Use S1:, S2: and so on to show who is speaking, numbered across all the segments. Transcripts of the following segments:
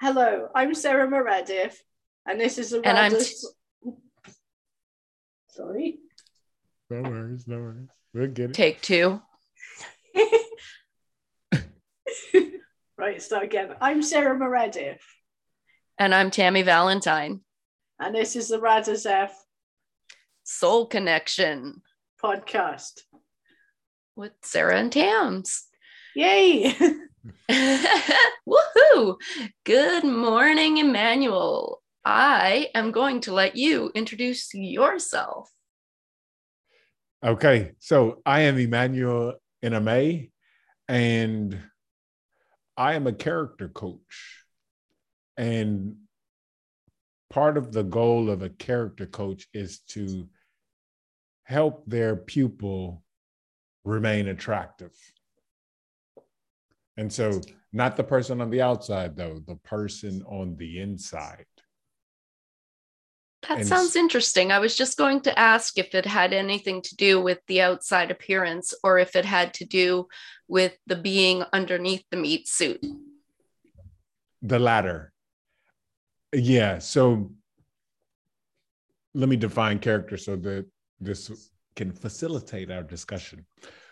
S1: Hello, I'm Sarah Meredith, and this is the
S2: And I'm t-
S1: Sorry.
S3: No worries, no worries. We'll get it.
S2: Take two.
S1: right, start again. I'm Sarah Meredith,
S2: And I'm Tammy Valentine.
S1: and this is the Radaz F
S2: Soul Connection
S1: podcast.
S2: with Sarah and Tams.
S1: Yay!
S2: Woohoo! Good morning, Emmanuel. I am going to let you introduce yourself.
S3: Okay, so I am Emmanuel Iname, and I am a character coach. And part of the goal of a character coach is to help their pupil remain attractive. And so, not the person on the outside, though, the person on the inside.
S2: That
S3: And
S2: sounds interesting. I was just going to ask if it had anything to do with the outside appearance or if it had to do with the being underneath the meat suit.
S3: The latter. Yeah. So let me define character so that this can facilitate our discussion.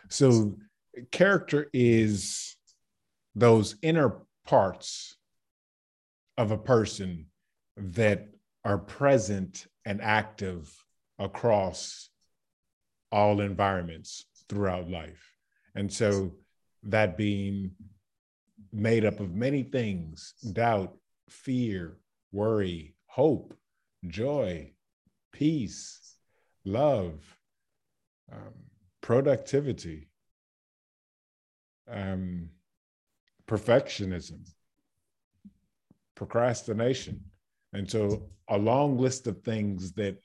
S3: So, character is those inner parts of a person that are present and active across all environments throughout life. And so, that being made up of many things doubt, fear, worry, hope, joy, peace, love, um, productivity, um, perfectionism, procrastination. And so, a long list of things that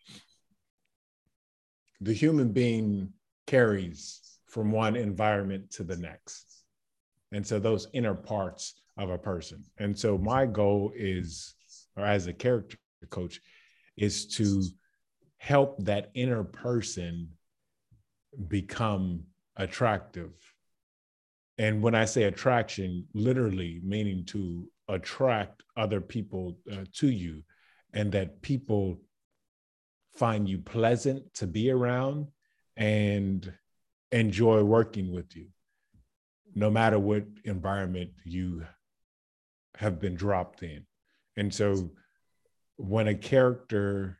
S3: the human being carries from one environment to the next. And so those inner parts of a person. And so my goal is, or as a character coach, is to help that inner person become attractive. And when I say attraction, literally meaning to attract other people uh, to you, and that people find you pleasant to be around and enjoy working with you no matter what environment you have been dropped in. And so when a character,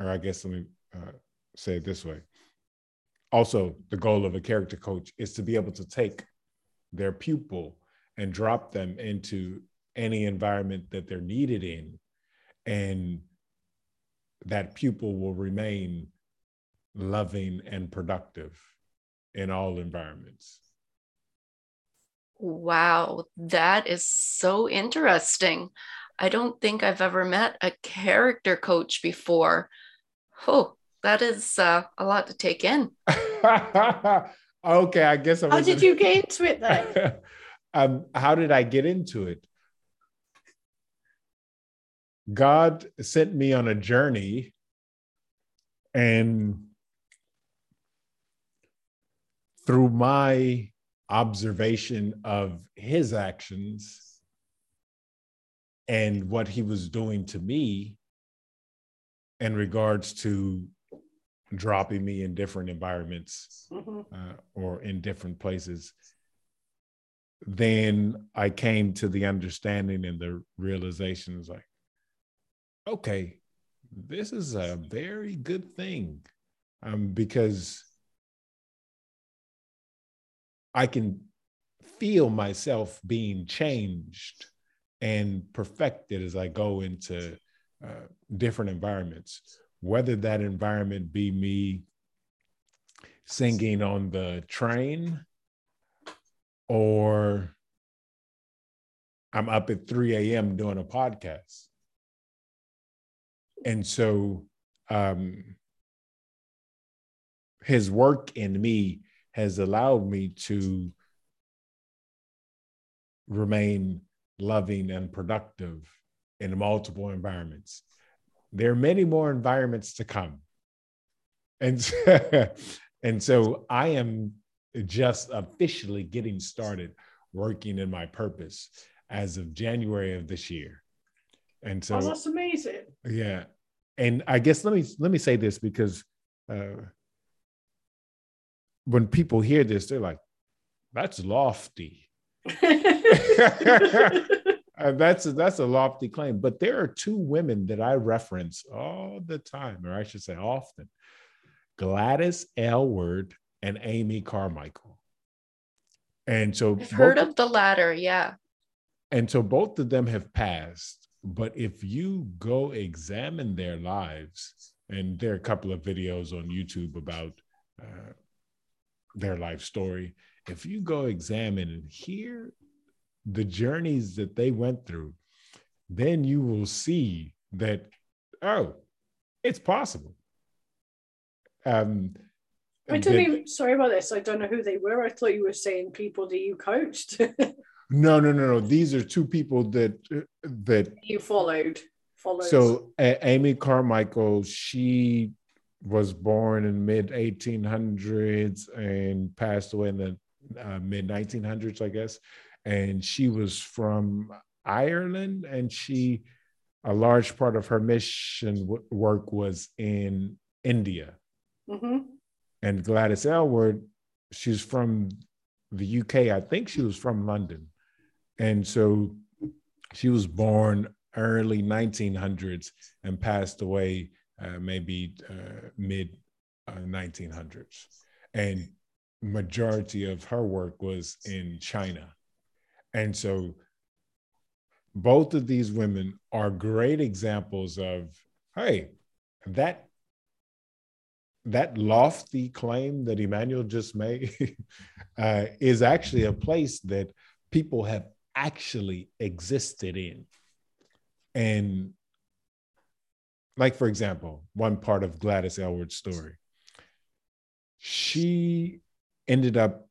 S3: or I guess let me uh, say it this way also, the goal of a character coach is to be able to take their pupil and drop them into any environment that they're needed in. And that pupil will remain loving and productive in all environments.
S2: Wow, that is so interesting. I don't think I've ever met a character coach before. Oh, that is uh, a lot to take in.
S3: okay, I guess I
S1: How did you get into it then?
S3: um, how did I get into it? God sent me on a journey, and through my observation of his actions and what he was doing to me in regards to dropping me in different environments
S1: Mhm.
S3: uh, or in different places, then I came to the understanding and the realization is like, okay, this is a very good thing um, because I can feel myself being changed and perfected as I go into uh, different environments, whether that environment be me singing on the train or I'm up at 3 a.m. doing a podcast. And so um, his work in me has allowed me to remain loving and productive in multiple environments. There are many more environments to come. And so, and so I am just officially getting started working in my purpose as of January of this year. And so
S1: oh, that's amazing.
S3: Yeah. And I guess let me let me say this because uh, when people hear this, they're like, that's lofty. Uh, that's a, that's a lofty claim, but there are two women that I reference all the time, or I should say often: Gladys Aylward and Amy Carmichael. And so,
S2: I've heard of the latter, yeah.
S3: And so, both of them have passed. But if you go examine their lives, and there are a couple of videos on YouTube about uh, their life story. If you go examine and hear the journeys that they went through, then you will see that, oh, it's possible. Um,
S1: I don't even, sorry about this. I don't know who they were. I thought you were saying people that you coached.
S3: no, no, no, no. These are two people that that
S1: you followed. Followed.
S3: So Amy Carmichael, she was born in mid 1800s and passed away in the uh, mid 1900s, I guess and she was from Ireland, and she a large part of her mission w- work was in India. Mm-hmm. And Gladys Aylward, she's from the UK. I think she was from London, and so she was born early 1900s and passed away uh, maybe uh, mid uh, 1900s. And majority of her work was in China. And so both of these women are great examples of, hey, that that lofty claim that Emmanuel just made uh, is actually a place that people have actually existed in. And like, for example, one part of Gladys Aylward's story, she ended up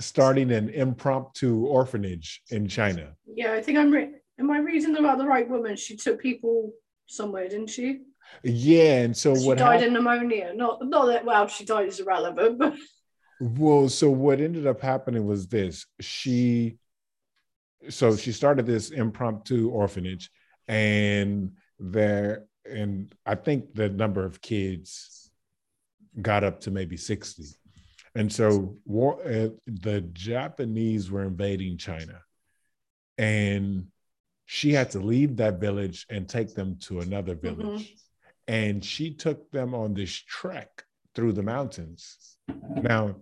S3: starting an impromptu orphanage in China.
S1: Yeah, I think I'm. Re- am I reading about the right woman? She took people somewhere, didn't she?
S3: Yeah, and so
S1: she
S3: what?
S1: Died of pneumonia. Not, not that. Well, she died is irrelevant, but.
S3: Well, so what ended up happening was this: she, so she started this impromptu orphanage, and there, and I think the number of kids got up to maybe sixty and so war, uh, the Japanese were invading China, and she had to leave that village and take them to another mm-hmm. village. Mm-hmm. And she took them on this trek through the mountains. Now,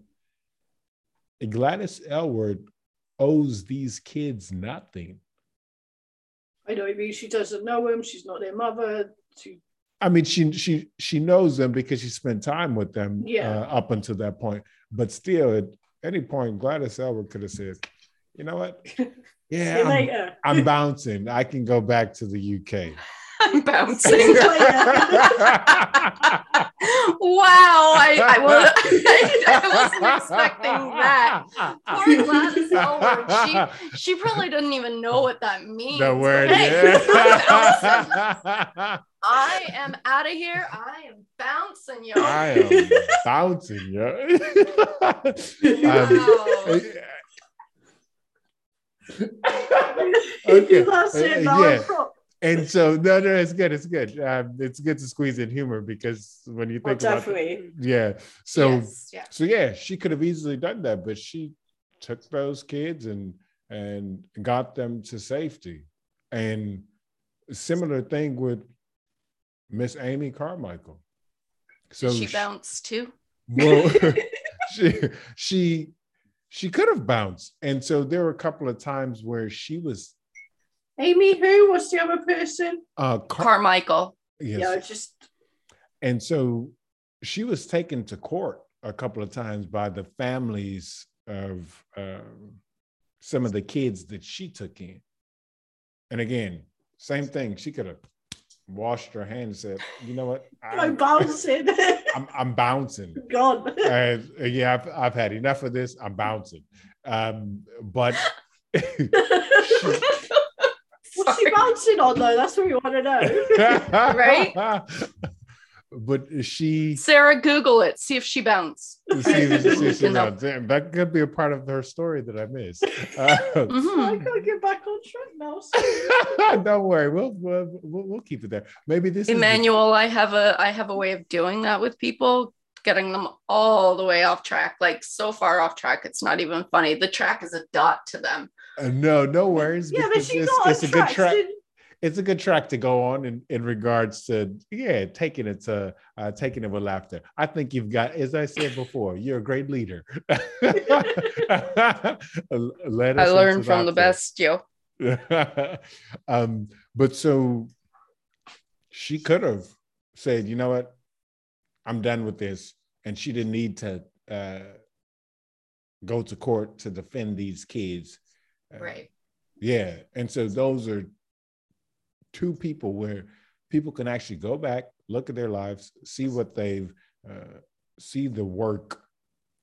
S3: Gladys Aylward owes these kids nothing.
S1: I know. I mean, she doesn't know them. She's not their mother. She.
S3: I mean, she she she knows them because she spent time with them
S1: yeah.
S3: uh, up until that point. But still, at any point, Gladys Aylward could have said, you know what? Yeah, I'm, I'm, bouncing. I can go back to the UK.
S2: I'm bouncing. wow, I, I, was, I, wasn't expecting that. Poor Gladys Aylward. She, she probably doesn't even know what that means.
S3: The word, hey,
S2: yeah. I am out of here. I am bouncing, y'all. I am
S3: bouncing, yo.
S1: um, okay.
S3: Uh, yeah. And so no, no, it's good. It's good. Um, it's good to squeeze in humor because when you think
S1: about it,
S3: yeah. So yes, yeah. so yeah, she could have easily done that, but she took those kids and and got them to safety. And similar thing with Miss Amy Carmichael.
S2: So Did she, she bounced too.
S3: Well, she she she could have bounced, and so there were a couple of times where she was.
S1: Amy, who was the other person?
S3: Uh,
S2: Car- Carmichael.
S1: Yes. Yeah, just.
S3: And so she was taken to court a couple of times by the families of uh, some of the kids that she took in. And again, same thing. She could have washed her hands and said, "You know what?
S1: I'm, I'm bouncing.
S3: I'm, I'm bouncing.
S1: God.
S3: Uh, yeah, I've, I've had enough of this. I'm bouncing. Um, but
S1: she, what's she bouncing on though? That's what we want to know,
S2: right?
S3: But she,
S2: Sarah, Google it. See if she bounced.
S3: See, see, see,
S2: You know.
S3: damn, that could be a part of her story that I missed. Uh,
S2: Mhm.
S1: I gotta get back on track now.
S3: Don't worry, we'll, we'll we'll we'll keep it there. Maybe this is the-
S2: Emmanuel, I have a I have a way of doing that with people, getting them all the way off track, like so far off track, it's not even funny. The track is a dot to them.
S3: Uh, no, no worries.
S1: yeah, but
S3: because
S1: she
S3: it's,
S1: got
S3: it's a good track.
S1: attracted.
S3: It's a good track to go on in, in regards to yeah, taking it to uh, taking it with laughter. I think you've got, as I said before, you're a great leader. Led
S2: I learned from the best, yo.
S3: um, but so she could have said, you know what, I'm done with this, and she didn't need to uh, go to court to defend these kids. Uh,
S2: Right.
S3: Yeah, and so those are two people where people can actually go back, look at their lives, see what they've, uh, see the work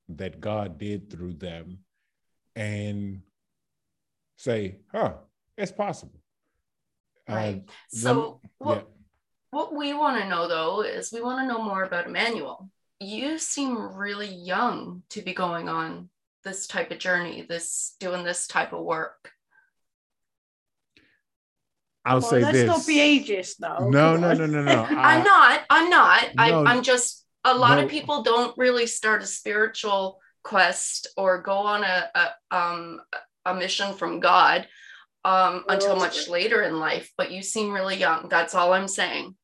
S3: that God did through them, and say, "Huh, it's possible." Uh,
S2: Right.
S3: the-
S2: So what
S3: yeah.
S2: what we want to know though is we want to know more about Emmanuel. You seem really young to be going on this type of journey, this doing this type of work.
S3: I'll
S1: Come on,
S3: say
S1: let's
S3: this.
S1: not be ageist though.
S3: no, no, no, no, no.
S2: I'm not. I'm not. I,
S3: No.
S2: I'm just. A lot
S3: No.
S2: of people don't really start a spiritual quest or go on a, a um a mission from God um until much later in life. But you seem really young. That's all I'm saying.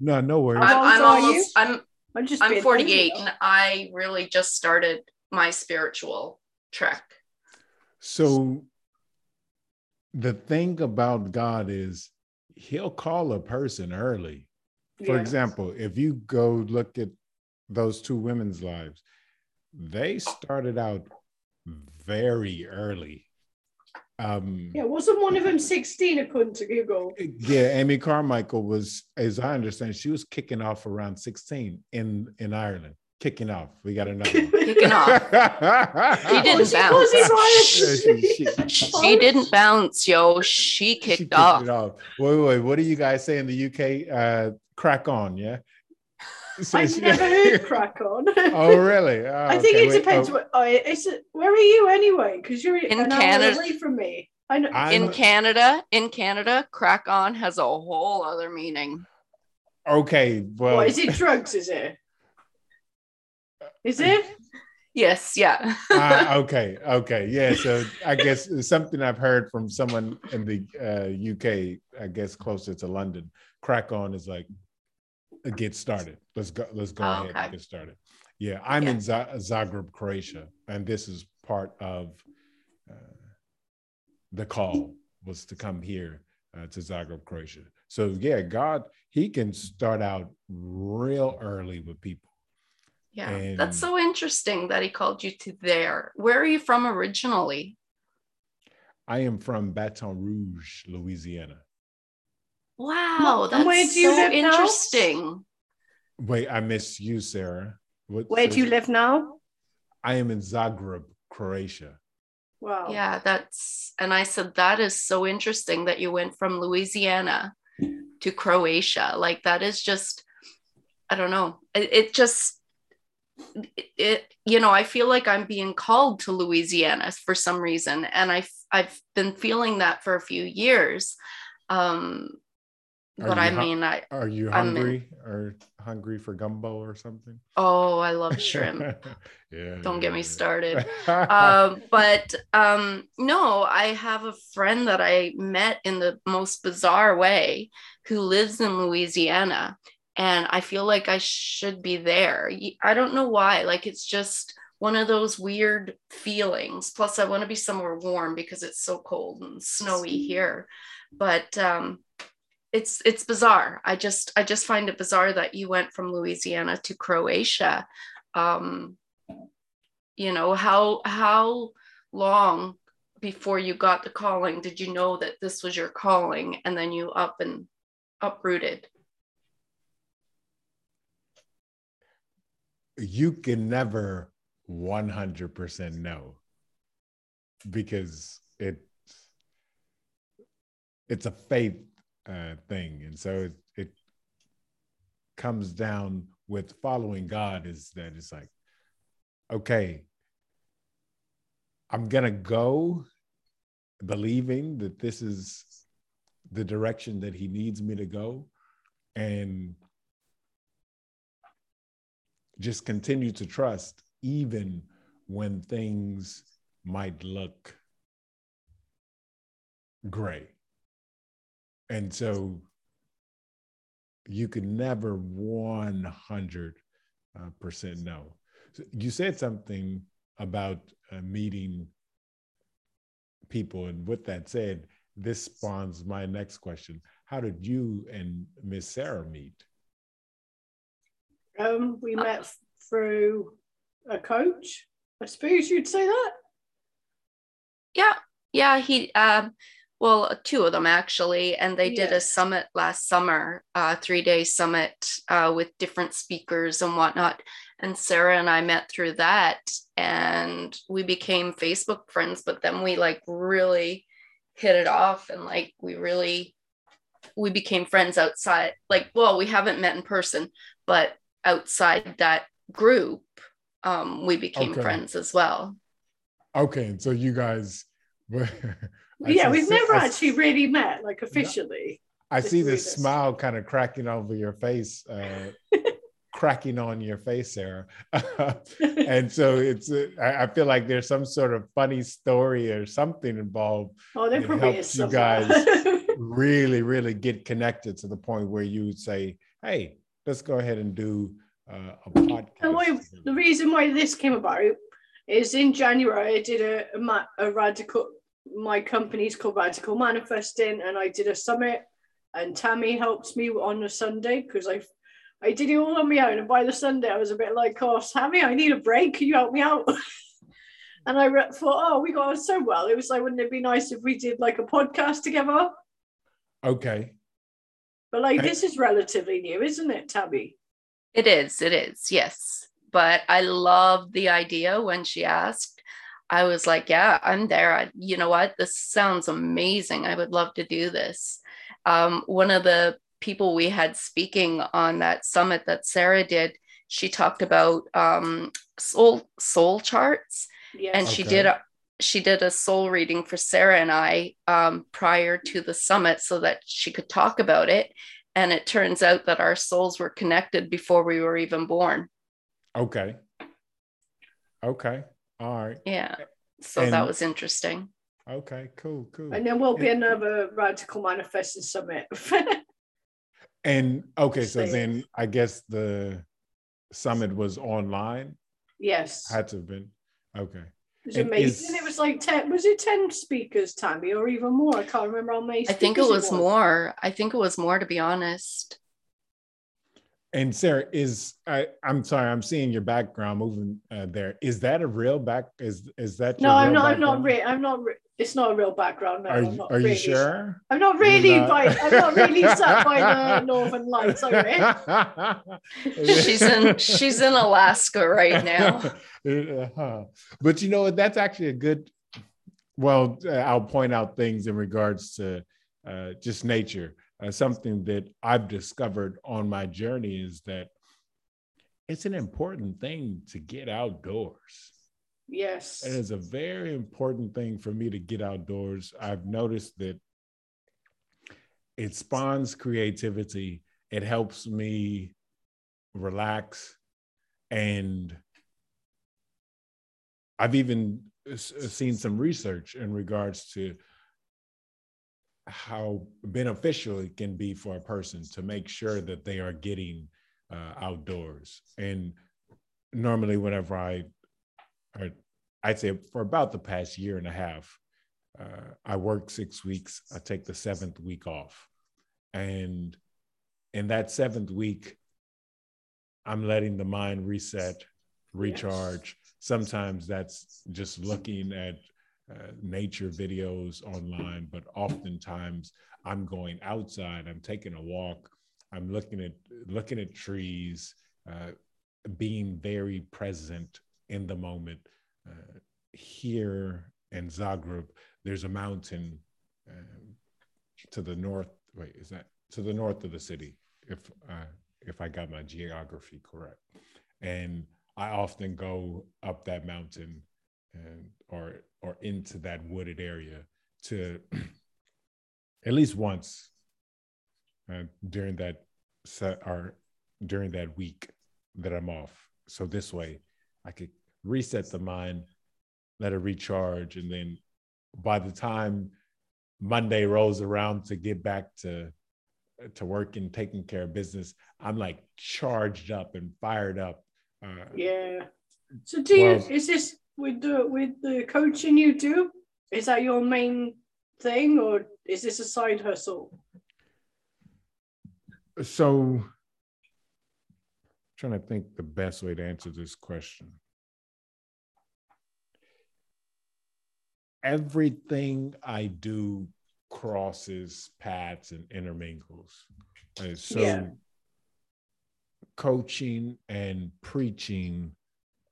S3: No, no worries.
S2: I'm, I'm almost. I'm
S1: I'm just.
S2: I'm 48 and I really just started my spiritual trek.
S3: So the thing about God is he'll call a person early. For
S1: Yeah.
S3: example, if you go look at those two women's lives, they started out very early. Um,
S1: Yeah, wasn't one of them 16 according to Google?
S3: yeah, Amy Carmichael was, as I understand, she was kicking off around 16 in in Ireland. Kicking off. We got another one.
S2: Kicking off. He didn't
S1: Was he-
S2: bounce.
S1: was he
S3: She- she-
S2: She didn't bounce, yo. She
S3: She
S2: kicked off.
S3: it off. Wait, wait, what do you guys say in the UK? Uh, crack on, yeah. So
S1: I've never heard crack on.
S3: oh, really? Oh,
S1: I think
S3: okay,
S1: it
S3: wait,
S1: depends.
S3: oh,
S1: What, oh, it's where are you anyway? Because you're
S2: In Canada-
S1: away from me. I know.
S3: I'm-
S2: In Canada, in Canada, crack on has a whole other meaning.
S3: okay, well,
S1: what is it? Drugs? Is it? Is it?
S2: Yes, yeah.
S3: ah, okay, okay, yeah. So I guess it's something I've heard from someone in the uh, UK. I guess closer to London. Crack on is like uh, get started. Let's go. Let's go
S2: Oh,
S3: ahead
S2: okay.
S3: and get started. Yeah, I'm
S2: Yeah.
S3: in Z- Zagreb, Croatia, and this is part of uh, the call was to come here uh, to Zagreb, Croatia. So yeah, God, He can start out real early with people.
S2: Yeah.
S3: And-
S2: That's so interesting that he called you to there. Where are you from originally?
S3: I am from Baton Rouge, Louisiana.
S2: Wow, that's
S1: where do you
S2: so
S1: live now?
S2: interesting.
S3: Wait, I miss you, Sarah. What,
S1: Where do you live now?
S3: I am in Zagreb, Croatia.
S1: Wow.
S2: Yeah, that's and I said that is so interesting that you went from Louisiana to Croatia. Like that is just I don't know. It, it just it, you know, I feel like I'm being called to Louisiana for some reason and i've I've been feeling that for a few years. Um
S3: Are
S2: but I mean I
S3: Are you
S2: I'm in-
S3: hungry or hungry for gumbo or something?
S2: oh, I love shrimp.
S3: yeah.
S2: Don't
S3: yeah,
S2: get me
S3: yeah.
S2: started. um, but um, no, I have a friend that I met in the most bizarre way who lives in Louisiana, and I feel like I should be there. I don't know why. Like it's just one of those weird feelings. Plus, I want to be somewhere warm because it's so cold and snowy here. But um, it's it's bizarre. I just I just find it bizarre that you went from Louisiana to Croatia. Um, you know how how long before you got the calling did you know that this was your calling and then you up and uprooted
S3: you can never 100% know because it it's a faith uh, thing. And so it, it comes down with following god is that it's like okay, I'm gonna go believing that this is the direction that he needs me to go. And just continue to trust even when things might look gray. And so you can never 100% uh, know. You said something about uh, meeting people. And with that said, this spawns my next question. How did you and Miss Sarah meet?
S1: Um, we met through a coach. I suppose you'd say that.
S2: Yeah, yeah. He, um, well, two of them actually, and they did a summit last summer, uh, three day summit uh, with different speakers and whatnot. And Sarah and I met through that, and we became Facebook friends. But then we like really hit it off, and like we really we became friends outside. Like, well, we haven't met in person, but outside that group, um, we became okay. friends as well.
S3: Okay, so you guys were.
S1: yeah, we've never I, actually really met, like officially.
S3: I see this smile kind of cracking over your face, uh, cracking on your face, Sarah. and so it's, uh, I, I, feel like there's some sort of funny story or something involved.
S1: Oh, there probably is.
S3: You guys really, really get connected to the point where you would say, "Hey, let's go ahead and do uh, a podcast.
S1: And why, the reason why this came about is in January I did a, a, a radical. My company's called Radical Manifesting, and I did a summit. And Tammy helps me on a Sunday because I I did it all on my own. And by the Sunday, I was a bit like, "Oh, Tammy, I need a break. Can you help me out?" and I thought, "Oh, we got on so well. It was like, wouldn't it be nice if we did like a podcast together?"
S3: Okay.
S1: But like, this is relatively new, isn't it, Tabby?
S2: It is. It is. Yes. But I loved the idea when she asked. I was like, yeah, I'm there. I, you know what? This sounds amazing. I would love to do this. Um, one of the people we had speaking on that summit that Sarah did, she talked about um, soul soul charts, yes. and okay. she did a, she did a soul reading for Sarah and I um, prior to the summit so that she could talk about it. And it turns out that our souls were connected before we were even born.
S3: Okay. Okay. All right.
S2: Yeah. So and, that was interesting.
S3: Okay, cool, cool.
S1: And then we'll be another radical manifesting summit.
S3: and okay, so then I guess the summit was online.
S1: Yes.
S3: Had to have been. Okay.
S1: It was and amazing. Is, it was like ten. Was it ten speakers, Tammy, or even more? I can't remember how many.
S2: I think it was, it was more. I think it was more, to be honest.
S3: And Sarah, is I? I'm sorry, I'm seeing your background moving uh, there. Is that a real back? Is is that?
S1: no, I'm not. Background? I'm not. Re- I'm not. Re- it's not a real background. No,
S3: are you, are really, you sure?
S1: I'm not really not... by. I'm not really sat by the Northern Lights.
S2: she's in. She's in Alaska right now.
S3: uh-huh. But you know, that's actually a good. Well, uh, I'll point out things in regards to uh, just nature. Uh, something that I've discovered on my journey is that it's an important thing to get outdoors.
S1: Yes.
S3: And it's a very important thing for me to get outdoors. I've noticed that it spawns creativity, it helps me relax. And I've even seen some research in regards to how beneficial it can be for a person to make sure that they are getting uh, outdoors. And normally, whenever I, I, I'd say for about the past year and a half, uh, I work six weeks. I take the seventh week off, and in that seventh week, I'm letting the mind reset, recharge. Yes. Sometimes that's just looking at uh, nature videos online, but oftentimes I'm going outside. I'm taking a walk. I'm looking at looking at trees, uh, being very present in the moment. Uh, here in Zagreb, there's a mountain um, to the north. Wait, is that to the north of the city? If uh, if I got my geography correct, and I often go up that mountain and or or into that wooded area to at least once uh, during that set or during that week that I'm off. So this way I could reset the mind, let it recharge, and then by the time Monday rolls around to get back to to work and taking care of business, I'm like charged up and fired up. Uh,
S1: yeah. So do you
S3: Well-
S1: is this with the with the coaching you do? Is that your main thing or is this a side hustle?
S3: so trying to think the best way to answer this question everything i do crosses paths and intermingles And so
S1: Yeah.
S3: coaching and preaching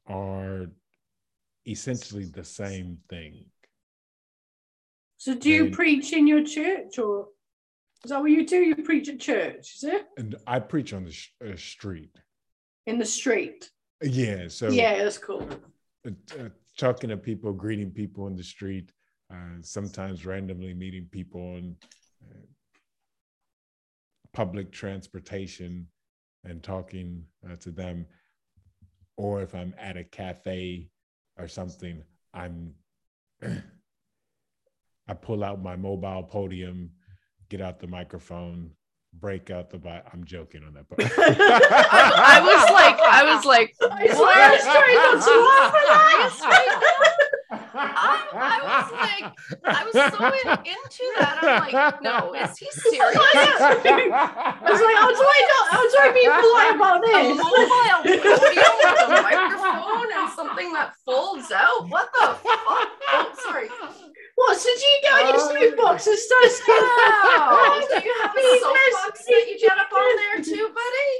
S3: are essentially the same thing
S1: So do you
S3: And-
S1: preach in your church or is that what you do? You preach at church, is it?
S3: and i preach on the sh- uh, street
S1: In the street.
S3: yeah so
S1: yeah, that's cool.
S3: uh, uh, talking to people, greeting people in the street, uh, sometimes randomly meeting people on uh, public transportation and talking uh, to them. Or if I'm at a cafe or something, I'm I pull out my mobile podium, get out the microphone, break out the. Bi- I'm joking on that part.
S2: I, I was like, I was like,
S1: I swear I was trying not to laugh at that.
S2: I, I was like, I was so into that. I'm like, no, is he serious?
S1: I was like, how do I not? How do I be polite about
S2: A
S1: this?
S2: mobile podium with a microphone and something that folds out. What the fuck? Oh, sorry.
S1: What? So do you get on your um,
S3: Oh.
S1: soapbox and start saying
S2: Wow. Do you have a soapbox that you get up on there too, buddy?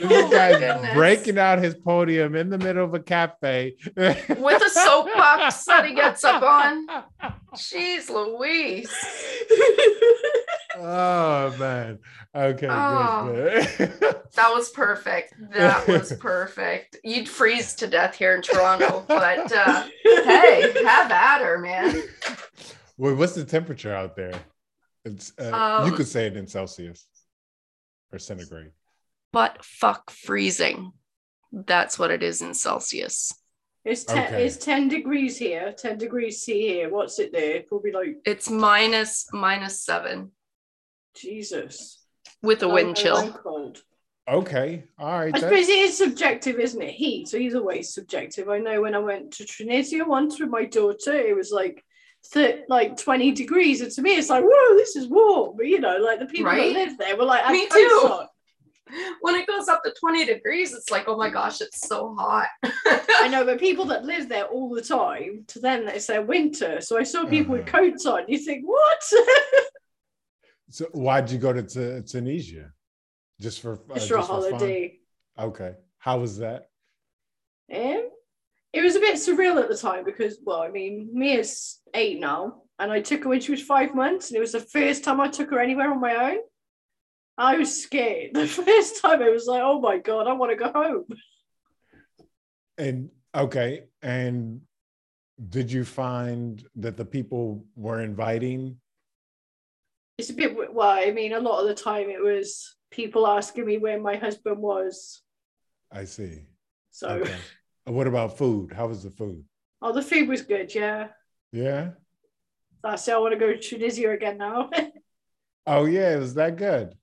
S3: This
S2: Oh
S3: guy's
S2: goodness.
S3: breaking out his podium in the middle of a cafe
S2: With a soapbox that he gets up on. Jeez Louise.
S3: oh man. Okay,
S2: Oh.
S3: good. good.
S2: That was perfect. That was perfect. You'd freeze to death here in Toronto, but uh, hey, have at her, man.
S3: Wait, what's the temperature out there? It's uh, you
S2: Um,
S3: could say it in Celsius or centigrade.
S2: But fuck freezing. That's what it is in Celsius.
S1: It's ten.
S3: Okay.
S1: It's ten degrees here. Ten degrees C here. What's it there? Probably like
S2: It's minus minus seven
S1: Jesus.
S2: with a
S1: Oh,
S2: wind chill.
S1: cold.
S3: Okay, all right.
S1: I
S3: that-
S1: suppose it is subjective, isn't it? Heat. So either way, subjective. I know when I went to Tunisia once with my daughter, it was like. Th- like 20 degrees and to me it's like whoa this is warm but you know like the people
S2: Right?
S1: that live there were like
S2: Me
S1: "I've
S2: too."
S1: Coats on."
S2: When it goes up to 20 degrees, it's like, oh my gosh, it's so hot.
S1: I know, but people that live there all the time, to them, it's their winter. So I saw people with
S3: Uh-huh.
S1: coats on. You think, what?
S3: so why'd you go to, Tu- Tunisia? Just for uh,
S1: Just for a
S3: fun?
S1: holiday.
S3: Okay, how was that?
S1: Um, it was a bit surreal at the time because, well, I mean, Mia's eight now, and I took her when she was five months, and it was the first time I took her anywhere on my own. I was scared. The first time it was like, oh my God, I want to go home.
S3: And okay, and did you find that the people were inviting?
S1: It's a bit, well, I mean, a lot of the time it was people asking me where my husband was.
S3: I see.
S1: So,
S3: Okay. What about food? How was the food?
S1: oh, the food was good, yeah.
S3: Yeah.
S1: That's it. I want to go to Tunisia again now.
S3: Oh yeah, it was that good.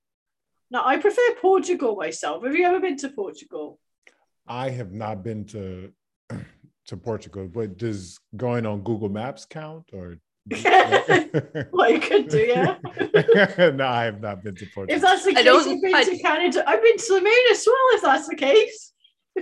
S1: No, I prefer Portugal myself. Have you ever been to Portugal?
S3: I have not been to to Portugal, but does going on Google Maps count or?
S1: Well, you could do, yeah.
S3: no, I have not been to Portugal.
S1: If that's the
S2: I
S1: case,
S2: don't-
S1: you've been
S2: I-
S1: to Canada. I've been to the moon as well. If that's the case.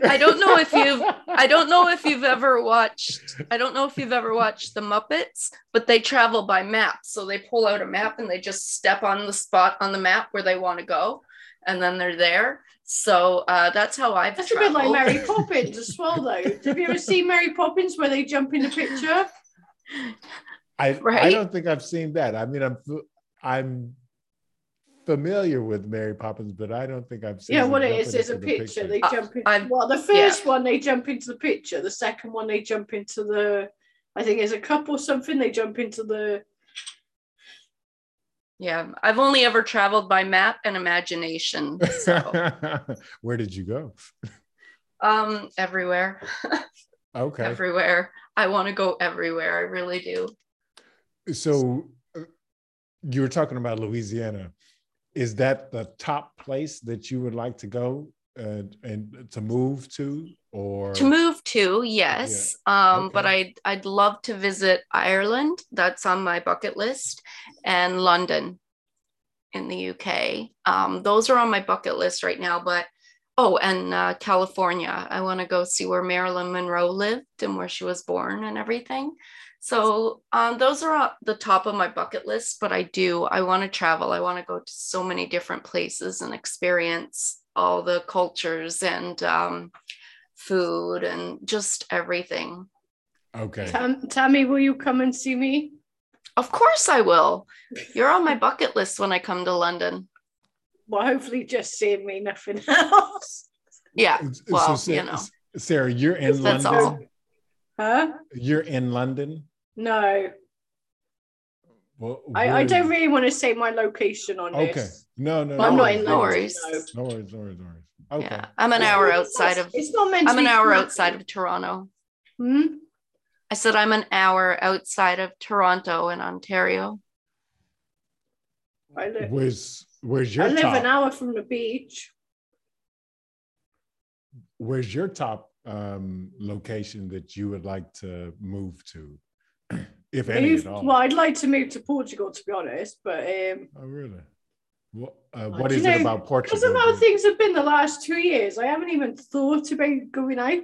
S2: I don't know if you've I don't know if you've ever watched I don't know if you've ever watched the Muppets, but they travel by map. So they pull out a map and they just step on the spot on the map where they want to go, and then they're there. So uh, that's how I've
S1: That's a bit like. Mary Poppins as well, though. Have you ever seen Mary Poppins where they jump in the picture?
S3: I I don't think I've seen that. I mean, I'm I'm familiar with Mary Poppins, but I don't think I've seen.
S1: Yeah,
S3: them
S1: what it
S3: jumping
S1: is, there's a
S3: into the
S1: picture. They
S2: Uh,
S1: jump in.
S2: I've-
S1: well, the first one they jump into the picture. The second one they jump into the. I think it's a cup or something. They jump into the.
S2: Yeah, I've only ever traveled by map and imagination. So
S3: Where did you go?
S2: um everywhere.
S3: Okay.
S2: Everywhere. I want to go everywhere. I really do.
S3: So uh, you were talking about Louisiana. Is that the top place that you would like to go uh, and to move to, or
S2: To move to, yes. Um, but
S3: Okay.
S2: I'd I'd love to visit Ireland. That's on my bucket list, and London in the UK. Um, those are on my bucket list right now. But oh, and uh, California. I want to go see where Marilyn Monroe lived and where she was born and everything. So um, those are at the top of my bucket list. But I do. I want to travel. I want to go to so many different places and experience all the cultures and um, food and just everything.
S3: okay?
S1: Tam, Tammy, will you come and see me?
S2: Of course, I will. You're on my bucket list when I come to London.
S1: Well, hopefully, just seeing me, nothing else.
S2: Yeah.
S3: So
S2: Well, you know.
S3: Sarah, you're in
S2: That's
S3: London.
S2: all.
S1: Huh?
S3: You're in London.
S1: No,
S3: Well,
S1: I, I don't really want to say my location on
S3: Okay.
S1: this. Okay.
S3: No, no,
S1: But I'm
S3: no
S1: not in
S2: no
S1: London.
S2: worries.
S1: no.
S3: No worries, no worries, no worries. Okay.
S2: Yeah. I'm an hour outside of
S1: It's not meant. to
S2: I'm an hour
S1: flat.
S2: outside of Toronto.
S1: Hmm?
S2: I said I'm an hour outside of Toronto in Ontario.
S1: I live,
S3: Where's Where's your
S1: I live
S3: top?
S1: an hour from the beach.
S3: Where's your top um, location that you would like to move to, if any at all?
S1: well, I'd like to move to Portugal, to be honest, but um,
S3: Oh, really? What, uh,
S1: Uh,
S3: what
S1: do
S3: is
S1: you
S3: it about Portugal?
S1: because of how things have been the last two years, I haven't even thought about going out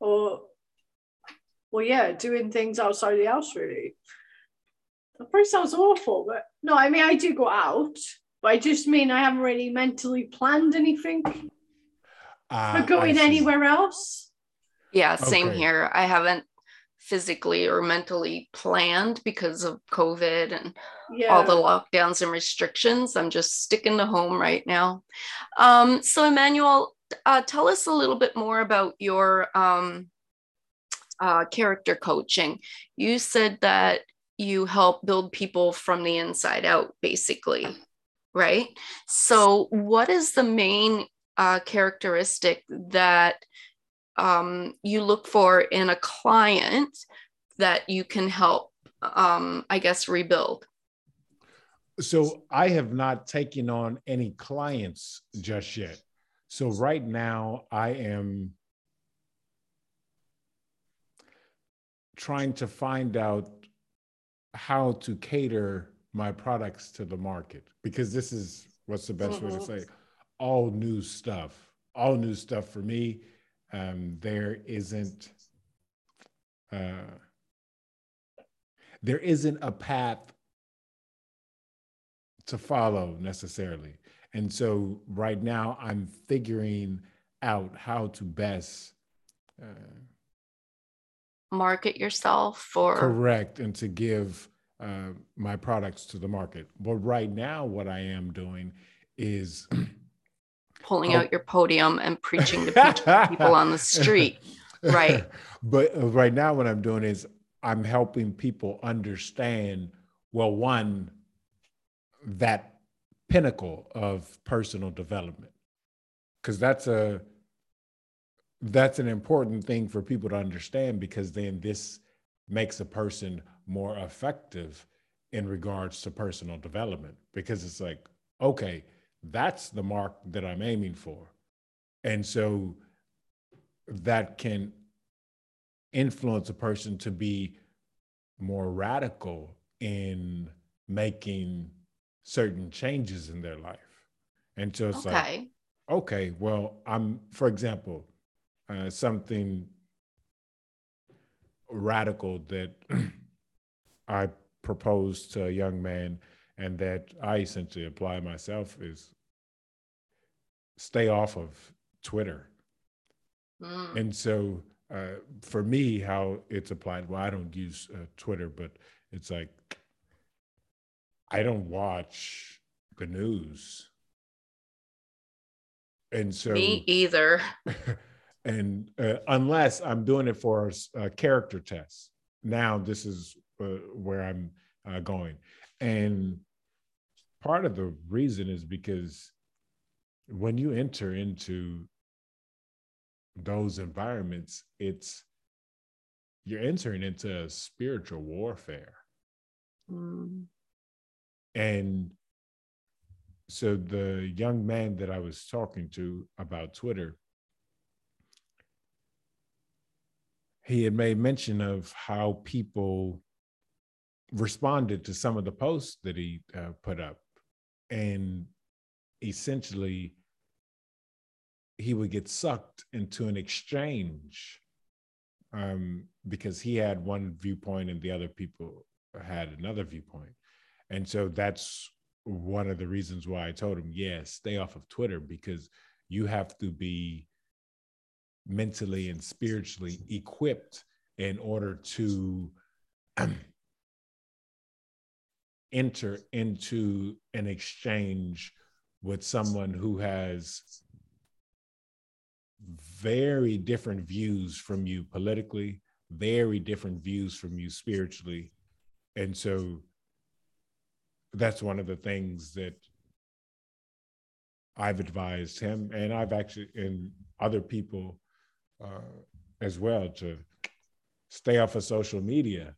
S1: or, well, yeah, doing things outside the house. Really, that probably sounds awful, but no, I mean I do go out, but I just mean I haven't really mentally planned anything
S3: Ah,
S1: for going anywhere else.
S2: Yeah, same
S3: Okay.
S2: here. I haven't physically or mentally planned because of COVID and
S1: Yeah,
S2: all the lockdowns and restrictions. I'm just sticking to home right now. Um, so, Emmanuel, uh, tell us a little bit more about your um, uh, character coaching. You said that you help build people from the inside out, basically, right? So, what is the main uh, characteristic that um, you look for in a client that you can help, um, I guess, rebuild?
S3: So I have not taken on any clients just yet. So right now I am trying to find out how to cater my products to the market because this is what's the best way to say it? all new stuff all new stuff for me um, there isn't uh, there isn't a path to follow necessarily. And so right now I'm figuring out how to best uh,
S2: market yourself or
S3: correct and to give uh, my products to the market. But right now, what I am doing is
S2: pulling
S3: Oh.
S2: out your podium and preaching to people on the street. Right.
S3: but uh, right now, what I'm doing is I'm helping people understand, well, one, that pinnacle of personal development. Because that's a that's an important thing for people to understand because then this makes a person more effective in regards to personal development because it's like okay that's the mark that i'm aiming for and so that can influence a person to be more radical in making certain changes in their life and so it's like
S2: Okay.
S3: okay well i'm for example uh, something radical that i proposed to a young man and that i essentially apply myself is stay off of twitter
S2: Mm.
S3: and so uh, for me how it's applied well i don't use uh, twitter but it's like i don't watch the news. And so
S2: Me either.
S3: and uh, unless I'm doing it for a, a character test. Now this is uh, where I'm uh, going, and part of the reason is because when you enter into those environments, it's you're entering into a spiritual warfare.
S2: Mm.
S3: And so the young man that I was talking to about Twitter, he had made mention of how people responded to some of the posts that he uh, put up. And essentially, he would get sucked into an exchange um, because he had one viewpoint and the other people had another viewpoint. And so that's one of the reasons why I told him, yeah, stay off of Twitter because you have to be mentally and spiritually equipped in order to enter into an exchange with someone who has very different views from you politically, very different views from you spiritually. And so that's one of the things that I've advised him, and I've actually, and other people uh, as well, to stay off of social media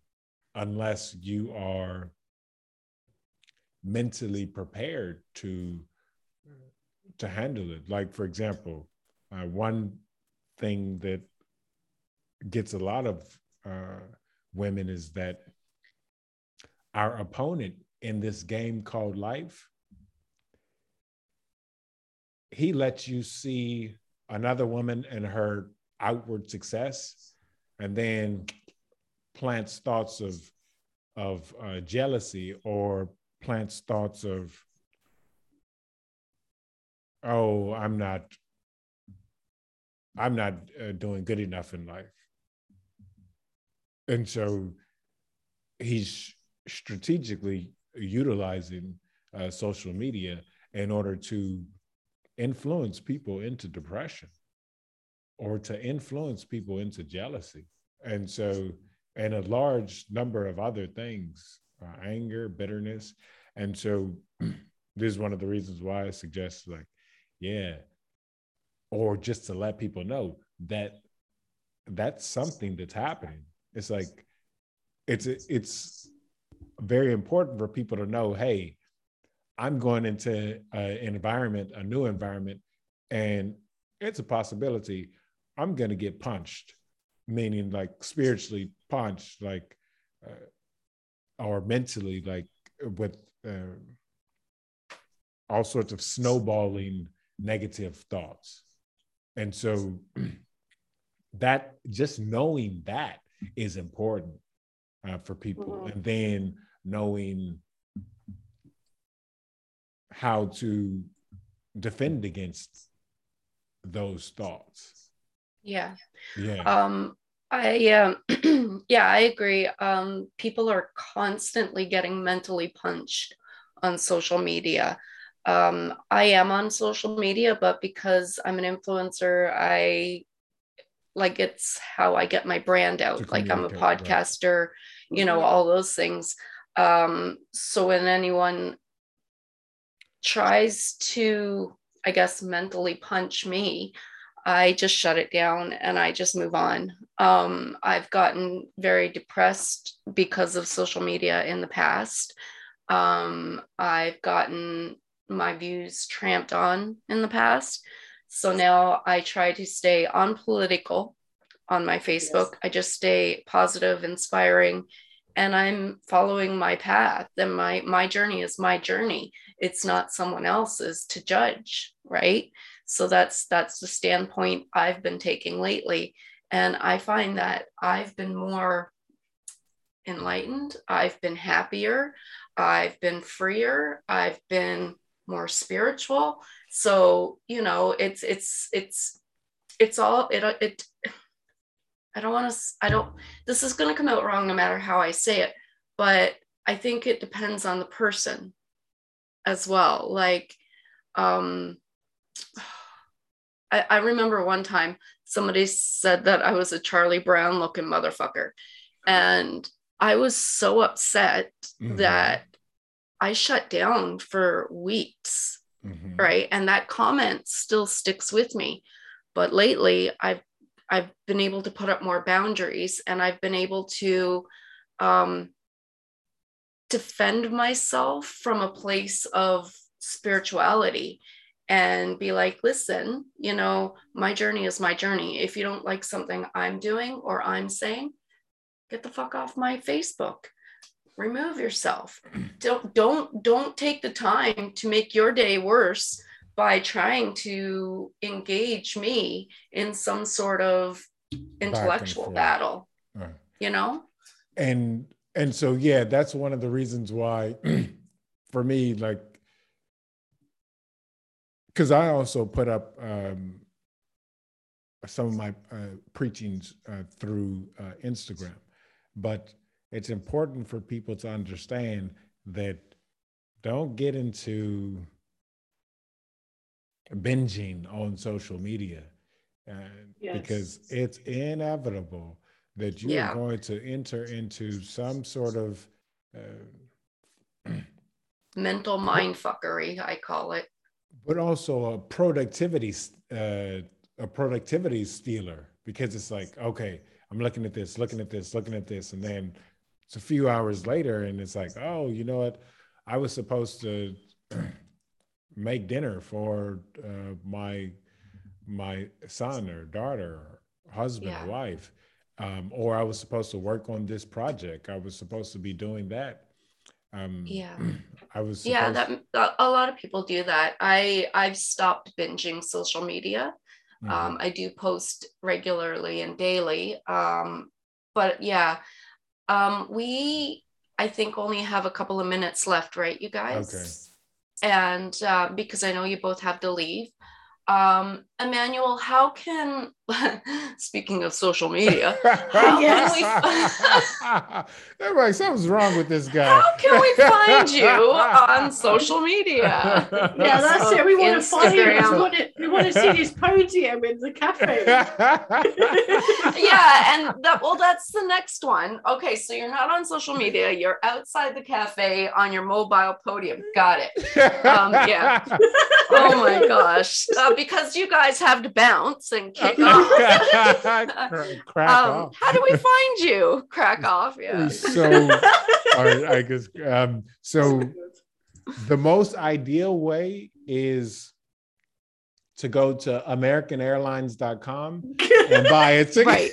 S3: unless you are mentally prepared to to handle it. Like, for example, uh, one thing that gets a lot of uh, women is that our opponent in this game called life, he lets you see another woman and her outward success, and then plants thoughts of of uh, jealousy or plants thoughts of oh i'm not i'm not uh, doing good enough in life. And so he's strategically utilizing uh, social media in order to influence people into depression or to influence people into jealousy. And so and a large number of other things uh, anger bitterness. And so this is one of the reasons why i suggest like yeah or just to let people know that that's something that's happening. It's like it's it's very important for people to know hey i'm going into an environment a new environment and it's a possibility i'm going to get punched meaning like spiritually punched like uh, or mentally like with uh, all sorts of snowballing negative thoughts. And so that just knowing that is important uh, for people. Mm-hmm. and then knowing how to defend against those thoughts.
S2: Yeah.
S3: Yeah.
S2: Um i um yeah i agree. Um people are constantly getting mentally punched on social media. Um i am on social media but because i'm an influencer i like it's how i get my brand out. Like i'm a podcaster right. you know all those things. Um, so when anyone tries to, I guess, mentally punch me, I just shut it down and I just move on. Um, I've gotten very depressed because of social media in the past. Um, I've gotten my views tramped on in the past. So now I try to stay unpolitical on my Facebook. Yes. I just stay positive, inspiring, and i'm following my path and my my journey is my journey it's not someone else's to judge right so that's that's the standpoint i've been taking lately and i find that i've been more enlightened i've been happier i've been freer i've been more spiritual so you know it's it's it's it's all it it I don't want to, I don't, this is going to come out wrong no matter how I say it, but I think it depends on the person. as well. Like, um, I, I remember one time somebody said that I was a Charlie Brown looking motherfucker. And I was so upset
S3: Mhm.
S2: that I shut down for weeks.
S3: Mhm.
S2: Right. And that comment still sticks with me. But lately I've I've been able to put up more boundaries and I've been able to um defend myself from a place of spirituality and be like, listen, you know, my journey is my journey. If you don't like something I'm doing or I'm saying, get the fuck off my Facebook. Remove yourself. Don't don't don't take the time to make your day worse by trying to engage me in some sort of intellectual battle,
S3: Right.
S2: you know?
S3: and and so yeah that's one of the reasons why for me like because i also put up um some of my uh, preachings uh, through uh, instagram but it's important for people to understand that don't get into binging on social media uh,
S1: Yes.
S3: because it's inevitable that you
S2: Yeah.
S3: are going to enter into some sort of uh,
S2: Mental mind fuckery, I call it.
S3: But also a productivity uh, a productivity stealer because it's like okay i'm looking at this looking at this looking at this and then it's a few hours later and it's like oh you know what? I was supposed to make dinner for uh, my my son or daughter or husband
S2: Yeah.
S3: or wife um, or i was supposed to work on this project. I was supposed to be doing that um,
S2: Yeah.
S3: i was
S2: yeah that a lot of people do that i i've stopped binging social media
S3: Mhm.
S2: um, i do post regularly and daily um, but yeah um, we i think only have a couple of minutes left right you guys
S3: Okay.
S2: and uh, because i know you both have to leave um, emmanuel how can speaking of social media how
S1: Yes.
S2: can we
S3: They're something's wrong with this guy.
S2: how can we find you on social media
S1: Yeah, that's it. We want to find you. We want to, we want to see this podium in the cafe.
S2: yeah and that well that's the next one okay so you're not on social media you're outside the cafe on your mobile podium got it Um, yeah. oh my gosh Uh, because you guys have to bounce and kick off
S3: Crack
S2: um,
S3: off.
S2: how do we find you crack off yeah
S3: So, all right, I guess. Um, so, the most ideal way is to go to AmericanAirlines.com and buy a ticket.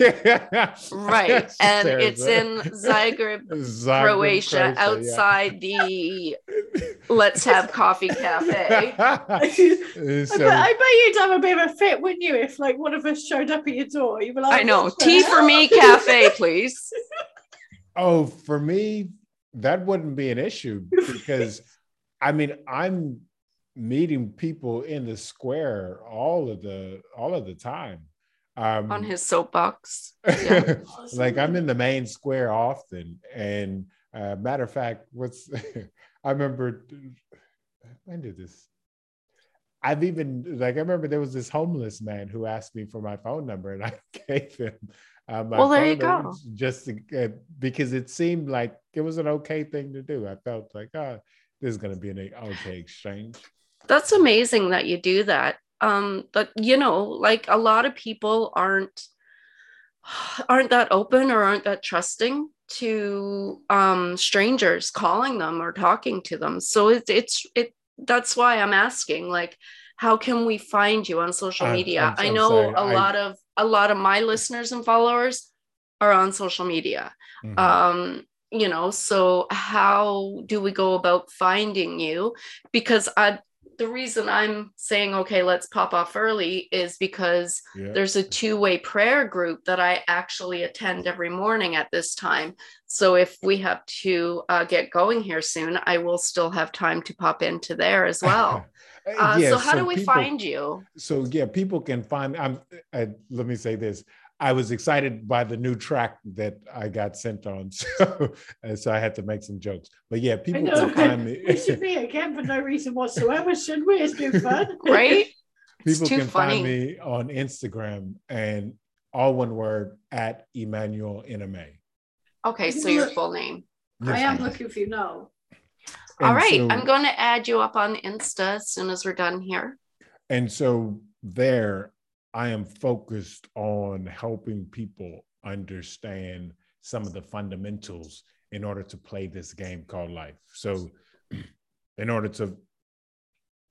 S2: right. And
S3: There's
S2: it's
S3: a-
S2: in zagreb
S3: Zagreb,
S2: croatia
S3: yeah.
S2: outside the let's have coffee cafe.
S1: I,
S3: So-
S1: bet, I bet you'd have a bit of a fit, wouldn't you, if like one of us showed up at your door? You'd be like,
S2: i know. Tea for me cafe please.
S3: Oh, for me, that wouldn't be an issue because I mean, I'm meeting people in the square all of the all of the time. Um,
S2: on his soapbox Yeah.
S3: like I'm in the main square often, and uh, matter of fact, what's I remember when did this? I've even like I remember there was this homeless man who asked me for my phone number, and I gave him. Uh, my
S2: Well, there you
S3: phone number
S2: go.
S3: Just to, uh, because it seemed like it was an okay thing to do. I felt like, oh, this is going to be an okay exchange.
S2: That's amazing that you do that. Um but you know like a lot of people aren't aren't that open or aren't that trusting to um strangers calling them or talking to them. So it's it's it that's why i'm asking like how can we find you on social
S3: I'm-
S2: media?
S3: I'm-
S2: i know a lot of a lot of my listeners and followers are on social media.
S3: Mhm.
S2: um you know so how do we go about finding you? Because i the reason i'm saying okay let's pop off early is because
S3: Yeah.
S2: there's a two-way prayer group that i actually attend every morning at this time. So if we have to uh, get going here soon i will still have time to pop into there as well. Uh,
S3: Yeah,
S2: so how do we
S3: people-
S2: find you?
S3: so yeah people can find i'm uh, let me say this I was excited by the new track that I got sent on, so so I had to make some jokes. But yeah, people can find me.
S1: we should be again for no reason whatsoever, should we? It's been fun,
S2: right?
S3: people can funny. find me on Instagram and all one word at Emmanuel NMA.
S2: Okay, so your full name.
S1: Yes, I am looking for you now.
S2: All right, so, I'm going to add you up on Insta as soon as we're done here.
S3: And so there, I am focused on helping people understand some of the fundamentals in order to play this game called life. So, in order to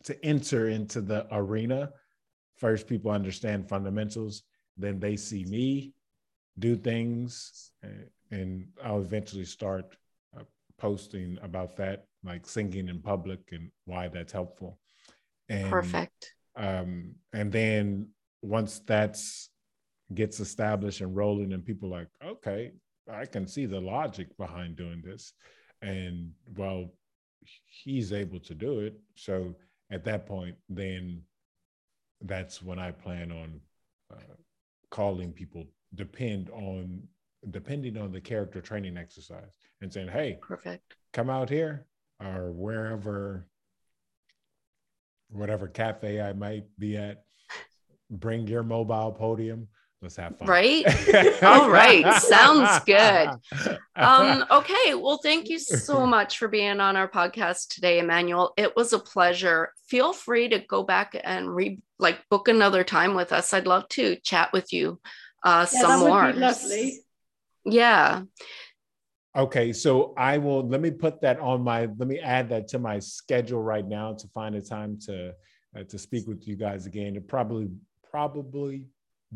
S3: to enter into the arena, first people understand fundamentals, then they see me do things, and I'll eventually start uh, posting about that, like singing in public and why that's helpful.
S2: And, Perfect.
S3: Um, and then once that's gets established and rolling, and people like, okay, I can see the logic behind doing this, and well, he's able to do it. So at that point, then that's when I plan on uh, calling people depend on depending on the character training exercise and saying, hey,
S2: perfect,
S3: come out here or wherever, whatever cafe I might be at, bring your mobile podium. Let's have fun.
S2: Right. All right. Sounds good. Um, okay. Well, thank you so much for being on our podcast today, Emmanuel. It was a pleasure. Feel free to go back and re like book another time with us. I'd love to chat with you uh yeah, some more. lovely. Yeah.
S3: Okay, so I will let me put that on my let me add that to my schedule right now to find a time to uh, to speak with you guys again. It probably probably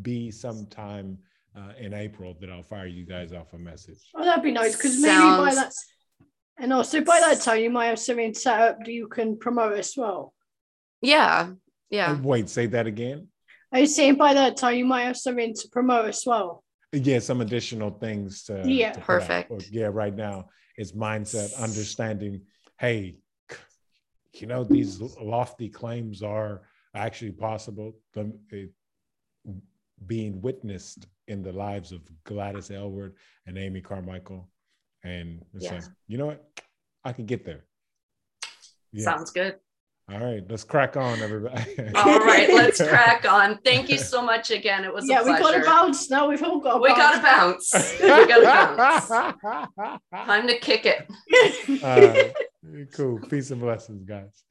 S3: be sometime uh, in April that I'll fire you guys off a message.
S1: Oh, that'd be nice because maybe by that, and also by that time you might have something set up that you can promote as well.
S2: Yeah, yeah.
S3: Uh, wait, say that again.
S1: Are you saying by that time you might have something to promote as well?
S3: yeah some additional things to
S1: yeah
S3: to
S2: perfect
S3: yeah right now it's mindset understanding hey you know these lofty claims are actually possible them being witnessed in the lives of gladys aylward and amy carmichael and yeah. like you know what i can get there
S2: yeah. sounds good
S3: all right, let's crack on, everybody.
S2: all right, let's crack on. Thank you so much again. It was a
S1: yeah,
S2: we
S1: got to bounce now. We've all got.
S2: we got to bounce. we got to bounce. Time to kick it.
S3: Uh, cool. Peace and blessings, guys.